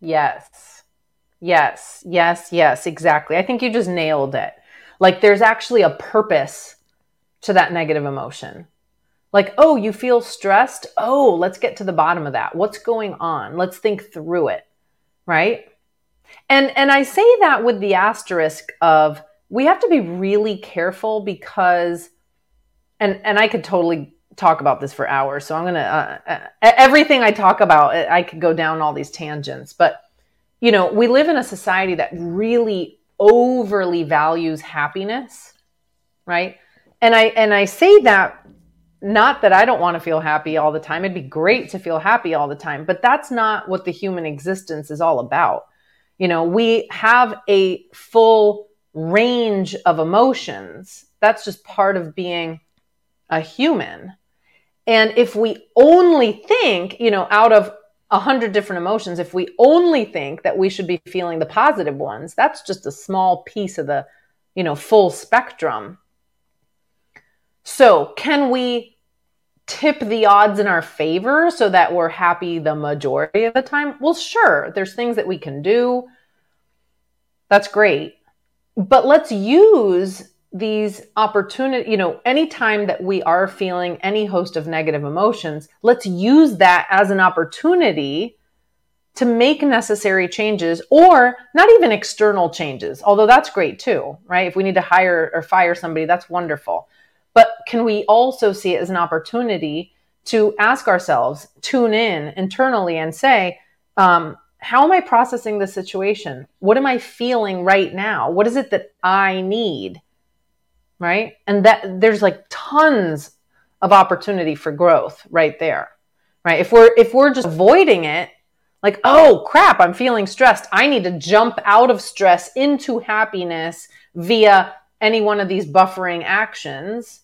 Yes. Yes, yes, yes, exactly. I think you just nailed it. Like there's actually a purpose to that negative emotion. Like, oh, you feel stressed? Oh, let's get to the bottom of that. What's going on? Let's think through it. Right? And and I say that with the asterisk of we have to be really careful because and and I could totally talk about this for hours. So I'm going to uh, uh, everything I talk about I could go down all these tangents, but you know, we live in a society that really overly values happiness, right? And I and I say that not that I don't want to feel happy all the time. It'd be great to feel happy all the time, but that's not what the human existence is all about. You know, we have a full range of emotions. That's just part of being a human. And if we only think, you know, out of a hundred different emotions, if we only think that we should be feeling the positive ones, that's just a small piece of the, you know, full spectrum. So can we tip the odds in our favor so that we're happy the majority of the time? Well, sure. There's things that we can do. That's great. But let's use these opportunity, you know, anytime that we are feeling any host of negative emotions, let's use that as an opportunity to make necessary changes or not even external changes, although that's great too, right? If we need to hire or fire somebody, that's wonderful. Can we also see it as an opportunity to ask ourselves, tune in internally and say, um, how am I processing the situation? What am I feeling right now? What is it that I need? right? And that there's like tons of opportunity for growth right there. Right? If we're if we're just avoiding it, like, oh crap, I'm feeling stressed. I need to jump out of stress into happiness via any one of these buffering actions.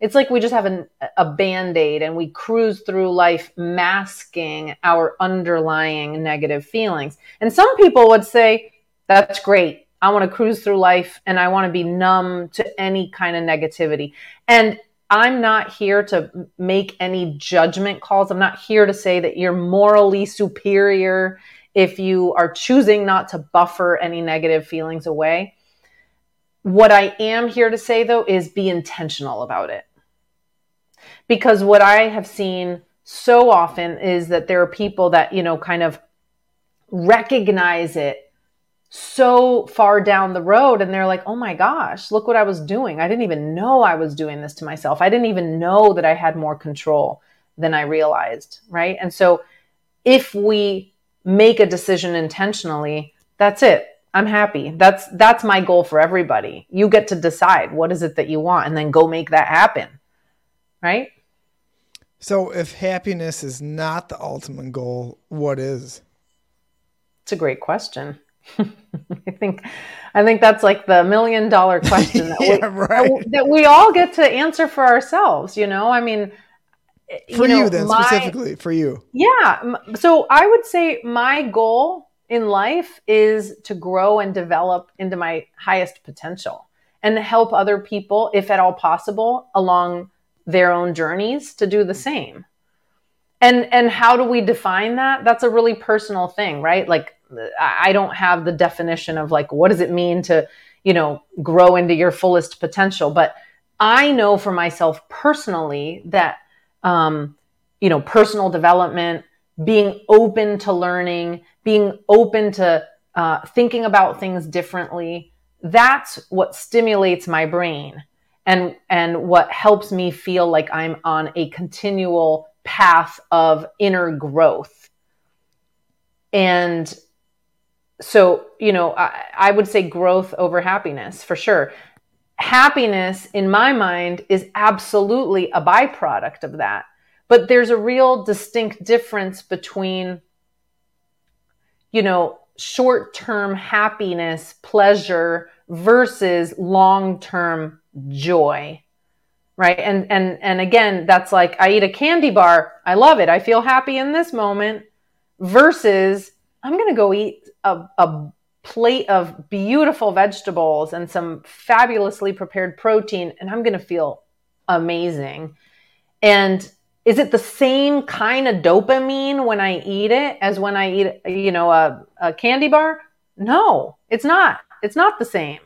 It's like we just have an, a band aid and we cruise through life masking our underlying negative feelings. And some people would say, that's great. I want to cruise through life and I want to be numb to any kind of negativity. And I'm not here to make any judgment calls. I'm not here to say that you're morally superior if you are choosing not to buffer any negative feelings away. What I am here to say though is be intentional about it. Because what I have seen so often is that there are people that, you know, kind of recognize it so far down the road and they're like, oh my gosh, look what I was doing. I didn't even know I was doing this to myself. I didn't even know that I had more control than I realized. Right. And so if we make a decision intentionally, that's it. I'm happy. That's that's my goal for everybody. You get to decide what is it that you want and then go make that happen. Right? So if happiness is not the ultimate goal, what is? It's a great question. I think I think that's like the million dollar question that, yeah, we, right. that, we all get to answer for ourselves. You know, I mean, eh, for you, know, you then my, specifically for you. Yeah. So I would say my goal in life is to grow and develop into my highest potential and help other people, if at all possible, along their own journeys to do the same. And and how do we define that? That's a really personal thing, right? Like I don't have the definition of like, what does it mean to, you know, grow into your fullest potential? But I know for myself personally that, um, you know, personal development, being open to learning, being open to uh, thinking about things differently, that's what stimulates my brain and and what helps me feel like I'm on a continual path of inner growth. And so you know I, I would say growth over happiness for sure happiness in my mind is absolutely a byproduct of that but there's a real distinct difference between you know short-term happiness pleasure versus long-term joy right and and and again that's like i eat a candy bar i love it i feel happy in this moment versus i'm going to go eat a, a plate of beautiful vegetables and some fabulously prepared protein, and I'm going to feel amazing. And is it the same kind of dopamine when I eat it as when I eat, you know, a, a candy bar? No, it's not. It's not the same.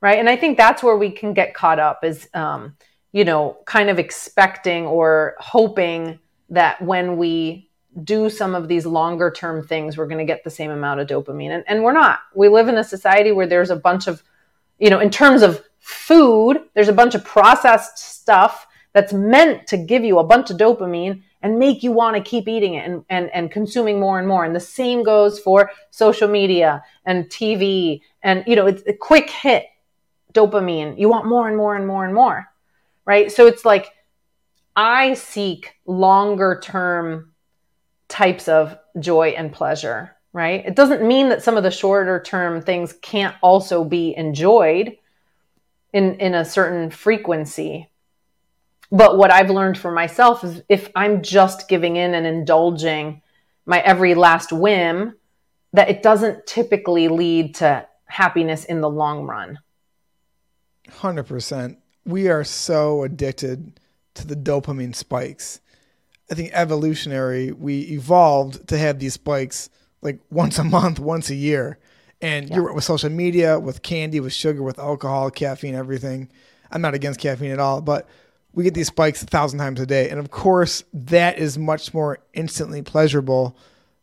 Right. And I think that's where we can get caught up is, um, you know, kind of expecting or hoping that when we do some of these longer term things, we're going to get the same amount of dopamine. And, and we're not. We live in a society where there's a bunch of, you know, in terms of food, there's a bunch of processed stuff that's meant to give you a bunch of dopamine and make you want to keep eating it and, and, and consuming more and more. And the same goes for social media and TV. And, you know, it's a quick hit dopamine. You want more and more and more and more. Right. So it's like I seek longer term types of joy and pleasure. Right. It doesn't mean that some of the shorter term things can't also be enjoyed in, in a certain frequency but what I've learned for myself is if I'm just giving in and indulging my every last whim, that it doesn't typically lead to happiness in the long run. 100%. We are so addicted to the dopamine spikes. I think evolutionary, we evolved to have these spikes like once a month, once a year. And yeah. you're with social media, with candy, with sugar, with alcohol, caffeine, everything. I'm not against caffeine at all, but we get these spikes a thousand times a day. And of course, that is much more instantly pleasurable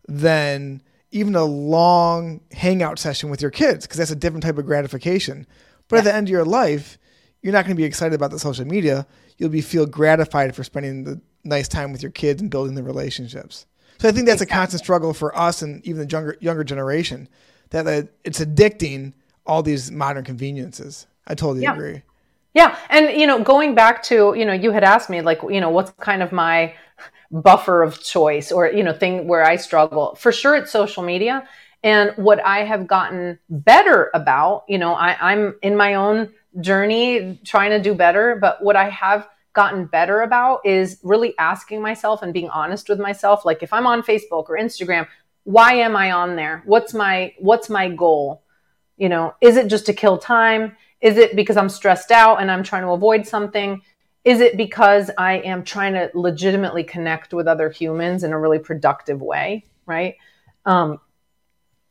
than even a long hangout session with your kids because that's a different type of gratification. But yeah. at the end of your life, you're not going to be excited about the social media. You'll be feel gratified for spending the nice time with your kids and building the relationships. So I think that's exactly. a constant struggle for us and even the younger younger generation that it's addicting all these modern conveniences. I totally yeah. agree. Yeah. And, you know, going back to, you know, you had asked me, like, you know, what's kind of my buffer of choice or, you know, thing where I struggle. For sure, it's social media. And what I have gotten better about, you know, I, I'm in my own journey trying to do better. But what I have gotten better about is really asking myself and being honest with myself. Like, if I'm on Facebook or Instagram, why am I on there? What's my, what's my goal? You know, is it just to kill time? Is it because I'm stressed out and I'm trying to avoid something? Is it because I am trying to legitimately connect with other humans in a really productive way? Right. Um,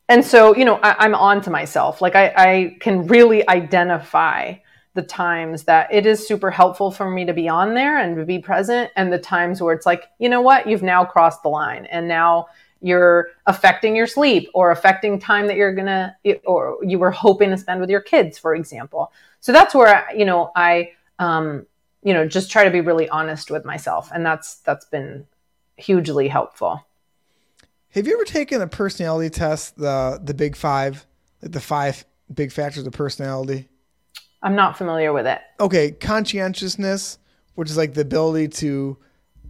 and so, you know, I, am on to myself. Like I, I can really identify the times that it is super helpful for me to be on there and to be present, and the times where it's like, you know what, you've now crossed the line, and now you're affecting your sleep or affecting time that you're gonna or you were hoping to spend with your kids for example. So that's where you know i um, you know just try to be really honest with myself and that's that's been hugely helpful. Have you ever taken a personality test the the big five the five big factors of personality? I'm not familiar with it. Okay conscientiousness which is like the ability to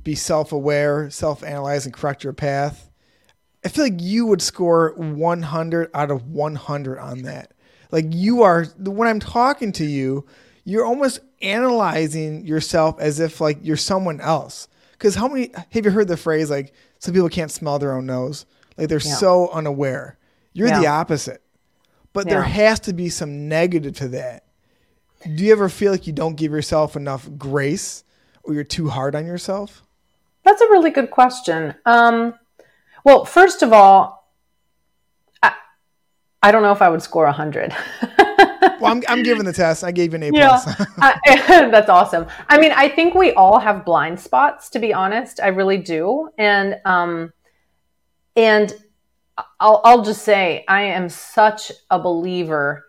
be self-aware self-analyze and correct your path I feel like you would score 100 out of 100 on that. Like you are when I'm talking to you, you're almost analyzing yourself as if like you're someone else. Because how many have you heard the phrase like some people can't smell their own nose? Like they're yeah. so unaware. You're yeah. the opposite. But yeah. there has to be some negative to that. Do you ever feel like you don't give yourself enough grace or you're too hard on yourself? That's a really good question. Um, well, first of all, I, I don't know if I would score 100. well, I'm, I'm giving the test. I gave you an A plus. Yeah, that's awesome. I mean, I think we all have blind spots, to be honest. I really do. And, um, and I'll, I'll just say, I am such a believer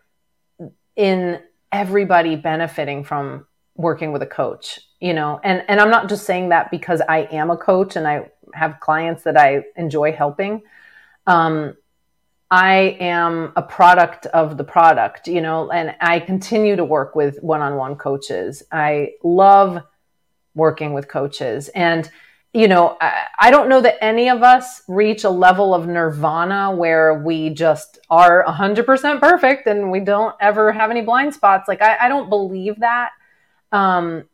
in everybody benefiting from working with a coach you know and and i'm not just saying that because i am a coach and i have clients that i enjoy helping um, i am a product of the product you know and i continue to work with one-on-one coaches. I love working with coaches. And you know I, I don't know that any of us reach a level of nirvana where we just are 100% perfect and we don't ever have any blind spots. Like i, I don't believe that. Um,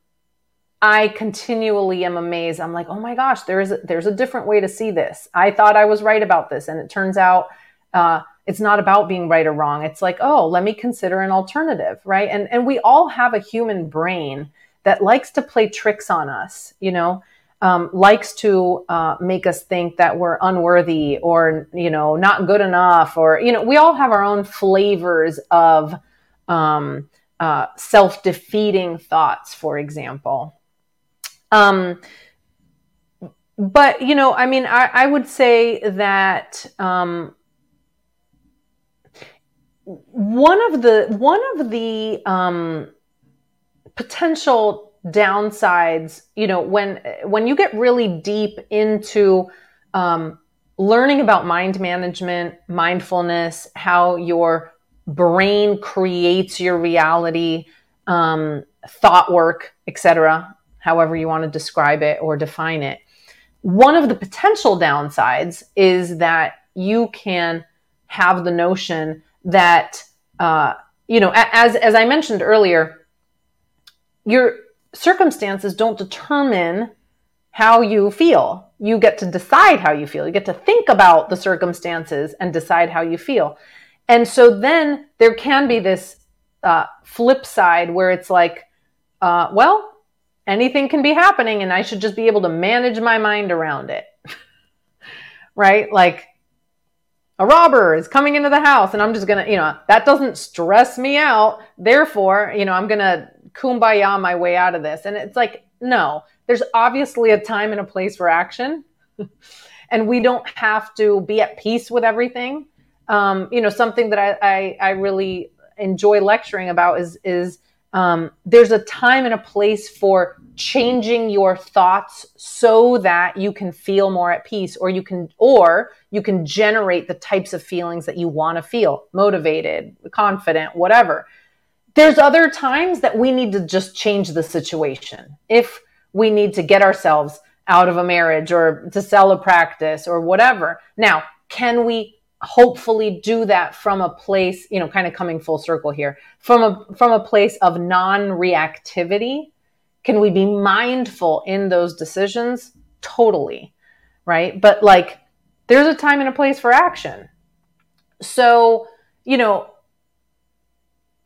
I continually am amazed. I'm like, oh my gosh, there is a, there's a different way to see this. I thought I was right about this, and it turns out uh, it's not about being right or wrong. It's like, oh, let me consider an alternative, right? And and we all have a human brain that likes to play tricks on us, you know. um, likes to uh, make us think that we're unworthy or you know not good enough or you know we all have our own flavors of um, uh, self-defeating thoughts for example um, but you know i mean i, I would say that um, one of the one of the um, potential downsides you know when when you get really deep into um, learning about mind management mindfulness how your brain creates your reality um, thought work etc however you want to describe it or define it one of the potential downsides is that you can have the notion that uh, you know as as i mentioned earlier your circumstances don't determine how you feel. You get to decide how you feel. You get to think about the circumstances and decide how you feel. And so then there can be this uh, flip side where it's like, uh, well, anything can be happening and I should just be able to manage my mind around it. right? Like, a robber is coming into the house and I'm just going to, you know, that doesn't stress me out. Therefore, you know, I'm going to kumbaya my way out of this. And it's like, no, there's obviously a time and a place for action. and we don't have to be at peace with everything. Um, you know, something that I, I, I really enjoy lecturing about is, is um, there's a time and a place for changing your thoughts so that you can feel more at peace or you can or you can generate the types of feelings that you want to feel motivated confident whatever there's other times that we need to just change the situation. If we need to get ourselves out of a marriage or to sell a practice or whatever. Now, can we hopefully do that from a place, you know, kind of coming full circle here, from a from a place of non-reactivity? Can we be mindful in those decisions? Totally. Right? But like there's a time and a place for action. So, you know,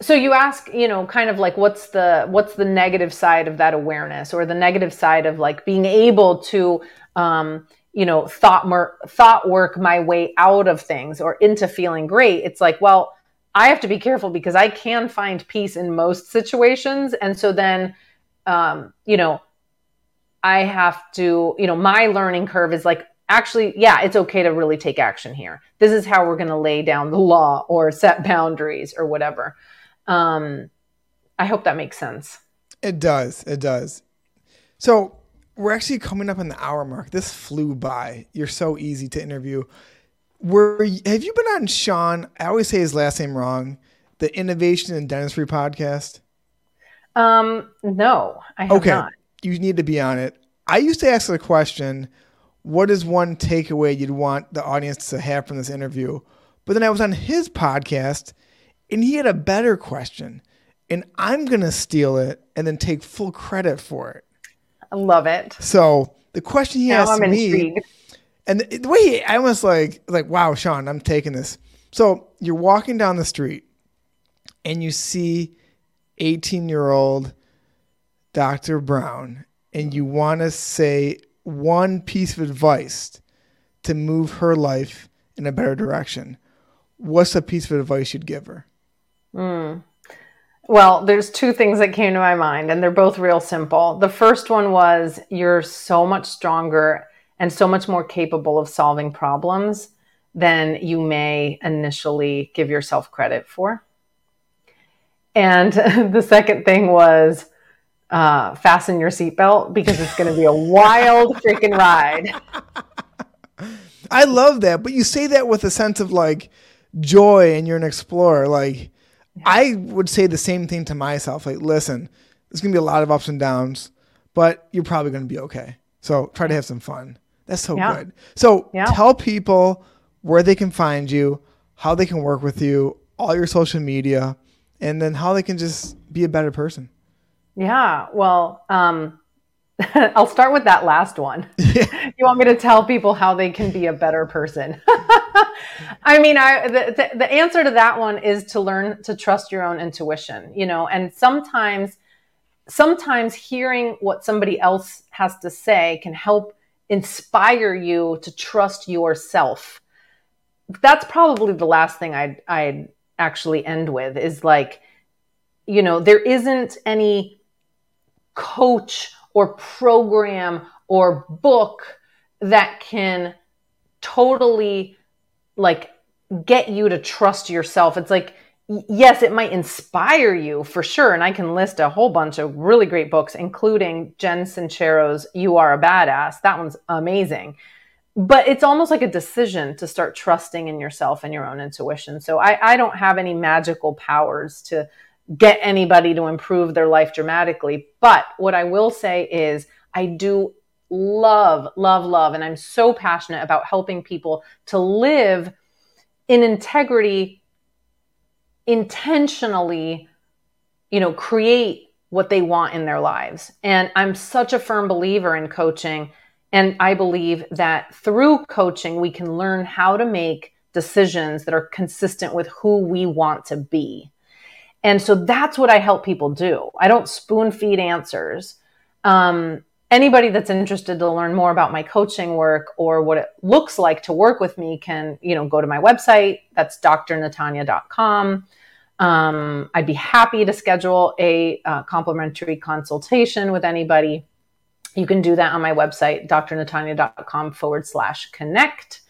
so you ask you know kind of like what's the what's the negative side of that awareness or the negative side of like being able to um, you know thought more thought work my way out of things or into feeling great it's like well i have to be careful because i can find peace in most situations and so then um, you know i have to you know my learning curve is like actually yeah it's okay to really take action here this is how we're going to lay down the law or set boundaries or whatever um, I hope that makes sense. It does. It does. So we're actually coming up on the hour mark. This flew by. You're so easy to interview. Were have you been on Sean? I always say his last name wrong. The Innovation in Dentistry podcast. Um, no, I have okay. not. You need to be on it. I used to ask the question, "What is one takeaway you'd want the audience to have from this interview?" But then I was on his podcast, and he had a better question. And I'm going to steal it and then take full credit for it. I love it. So the question he now asked I'm me, intrigued. and the, the way he, I was like, like, wow, Sean, I'm taking this. So you're walking down the street and you see 18 year old Dr. Brown, and you want to say one piece of advice to move her life in a better direction. What's a piece of advice you'd give her? Mm. Well, there's two things that came to my mind, and they're both real simple. The first one was you're so much stronger and so much more capable of solving problems than you may initially give yourself credit for. And the second thing was uh, fasten your seatbelt because it's going to be a wild freaking ride. I love that, but you say that with a sense of like joy, and you're an explorer. Like I would say the same thing to myself. Like, listen, there's gonna be a lot of ups and downs, but you're probably gonna be okay. So try to have some fun. That's so yeah. good. So yeah. tell people where they can find you, how they can work with you, all your social media, and then how they can just be a better person. Yeah. Well, um, I'll start with that last one. Yeah. You want me to tell people how they can be a better person? I mean, I the, the, the answer to that one is to learn to trust your own intuition, you know, and sometimes sometimes hearing what somebody else has to say can help inspire you to trust yourself. That's probably the last thing I'd, I'd actually end with is like, you know, there isn't any coach or program or book that can totally like get you to trust yourself. It's like, yes, it might inspire you for sure. And I can list a whole bunch of really great books, including Jen Sincero's You Are a Badass. That one's amazing. But it's almost like a decision to start trusting in yourself and your own intuition. So I, I don't have any magical powers to get anybody to improve their life dramatically. But what I will say is, I do love, love, love, and I'm so passionate about helping people to live in integrity intentionally, you know, create what they want in their lives. And I'm such a firm believer in coaching. And I believe that through coaching, we can learn how to make decisions that are consistent with who we want to be. And so that's what I help people do. I don't spoon feed answers. Um, anybody that's interested to learn more about my coaching work or what it looks like to work with me can you know go to my website that's drnatanya.com um, i'd be happy to schedule a uh, complimentary consultation with anybody you can do that on my website drnatanya.com forward slash connect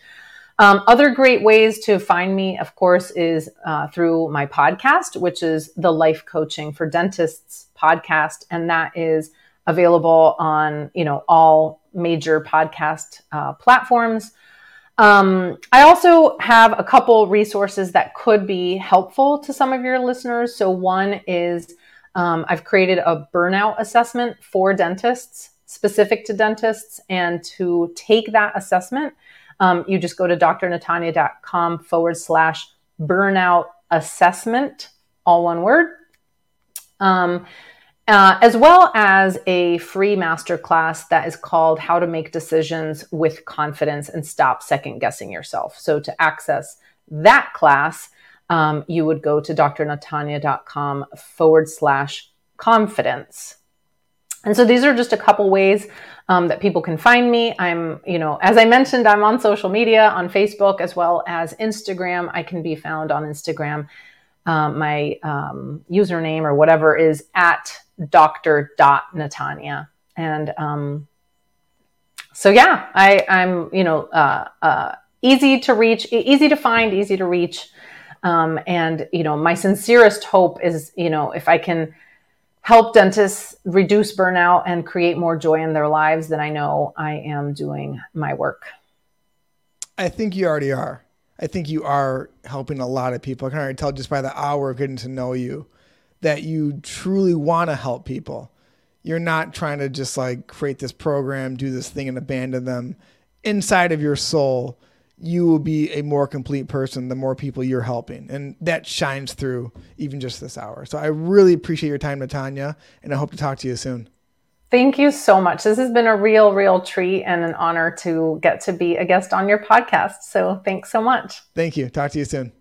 um, other great ways to find me, of course, is uh, through my podcast, which is the Life Coaching for Dentists podcast. And that is available on you know all major podcast uh, platforms. Um, I also have a couple resources that could be helpful to some of your listeners. So one is um, I've created a burnout assessment for dentists, specific to dentists, and to take that assessment, um, you just go to drnatanya.com forward slash burnout assessment, all one word. Um, uh, as well as a free masterclass that is called How to Make Decisions with Confidence and Stop Second Guessing Yourself. So, to access that class, um, you would go to drnatanya.com forward slash confidence. And so these are just a couple ways um, that people can find me. I'm, you know, as I mentioned, I'm on social media on Facebook as well as Instagram. I can be found on Instagram. Um, my um, username or whatever is at dr.natanya. And um, so, yeah, I, I'm, you know, uh, uh, easy to reach, easy to find, easy to reach. Um, and, you know, my sincerest hope is, you know, if I can help dentists reduce burnout and create more joy in their lives, then I know I am doing my work. I think you already are. I think you are helping a lot of people. I can already tell just by the hour of getting to know you that you truly want to help people. You're not trying to just like create this program, do this thing, and abandon them. Inside of your soul, you will be a more complete person the more people you're helping. And that shines through even just this hour. So I really appreciate your time, Natanya, and I hope to talk to you soon. Thank you so much. This has been a real, real treat and an honor to get to be a guest on your podcast. So thanks so much. Thank you. Talk to you soon.